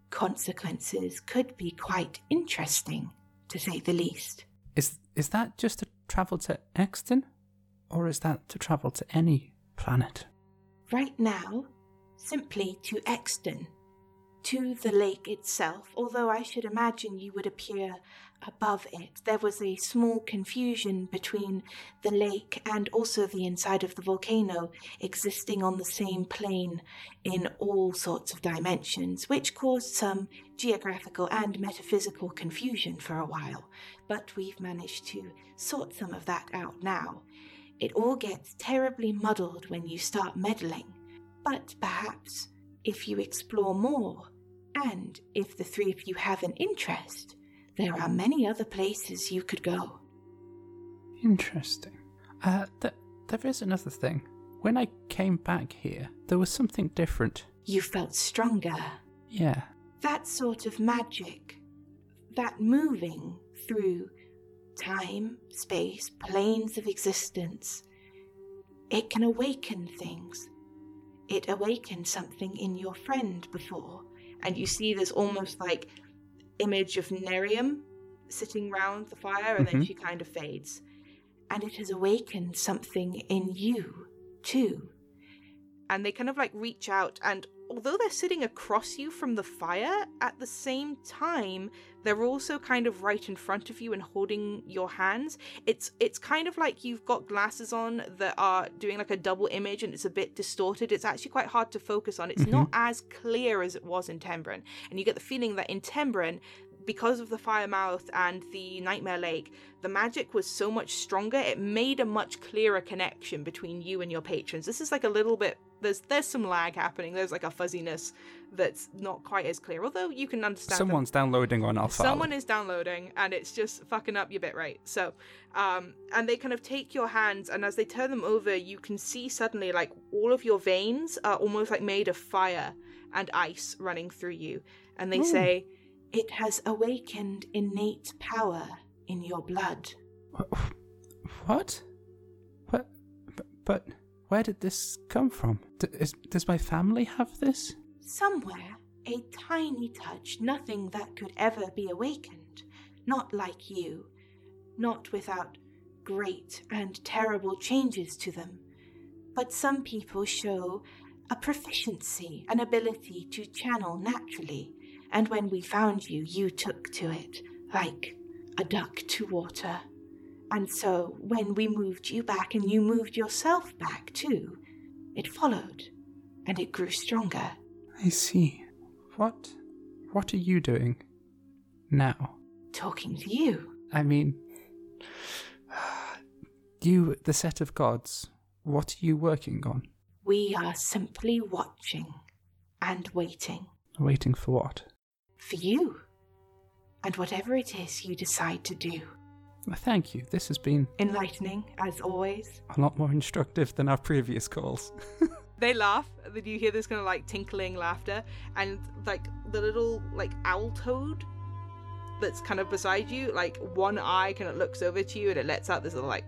consequences could be quite interesting, to say the least. Is is that just to travel to Exton? Or is that to travel to any planet? Right now, simply to Exton, to the lake itself, although I should imagine you would appear above it. There was a small confusion between the lake and also the inside of the volcano existing on the same plane in all sorts of dimensions, which caused some geographical and metaphysical confusion for a while. But we've managed to sort some of that out now. It all gets terribly muddled when you start meddling. But perhaps if you explore more, and if the three of you have an interest, there are many other places you could go. Interesting. Uh, th- there is another thing. When I came back here, there was something different. You felt stronger. Yeah. That sort of magic, that moving through time, space, planes of existence, it can awaken things. It awakened something in your friend before, and you see this almost like image of Nerium sitting round the fire, and then Mhm. she kind of fades. And it has awakened something in you, too. And they kind of like reach out, and although they're sitting across you from the fire, at the same time, they're also kind of right in front of you and holding your hands. It's it's kind of like you've got glasses on that are doing like a double image and it's a bit distorted. It's actually quite hard to focus on. It's mm-hmm. not as clear as it was in Tembren. And you get the feeling that in Tembren, because of the fire mouth and the nightmare lake, the magic was so much stronger. It made a much clearer connection between you and your patrons. This is like a little bit there's there's some lag happening. There's like a fuzziness that's not quite as clear. Although you can understand that- Someone's downloading on our file. Someone is downloading and it's just fucking up your bit rate. So, um, and they kind of take your hands, and as they turn them over, you can see suddenly like all of your veins are almost like made of fire and ice running through you. And they say, It has awakened innate power in your blood. What? What? But, but where did this come from? D- is, does my family have this? Somewhere, a tiny touch, nothing that could ever be awakened. Not like you. Not without great and terrible changes to them. But some people show a proficiency, an ability to channel naturally. And when we found you, you took to it like a duck to water. And so, when we moved you back and you moved yourself back too, it followed and it grew stronger. I see. What? What are you doing now? talking to you. I mean, you, the set of gods. What are you working on? We are simply watching and waiting Waiting for what? for you and whatever it is you decide to do. Well, Thank you. This has been Enlightening, as always. a lot more instructive than our previous calls. They laugh, then you hear this kind of like tinkling laughter, and like the little like owl toad that's kind of beside you, like one eye kind of looks over to you and it lets out this little like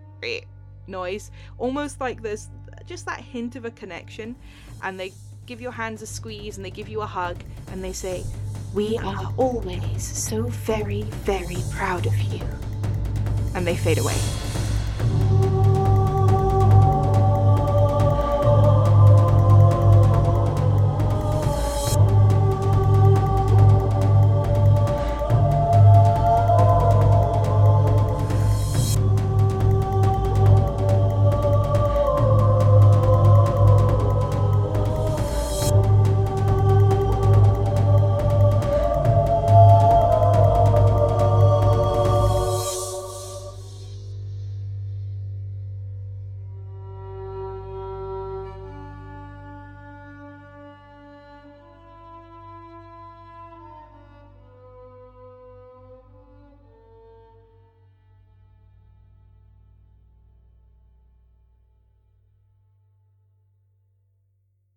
noise, almost like there's just that hint of a connection, and they give your hands a squeeze and they give you a hug and they say, We are always so very, very proud of you and they fade away.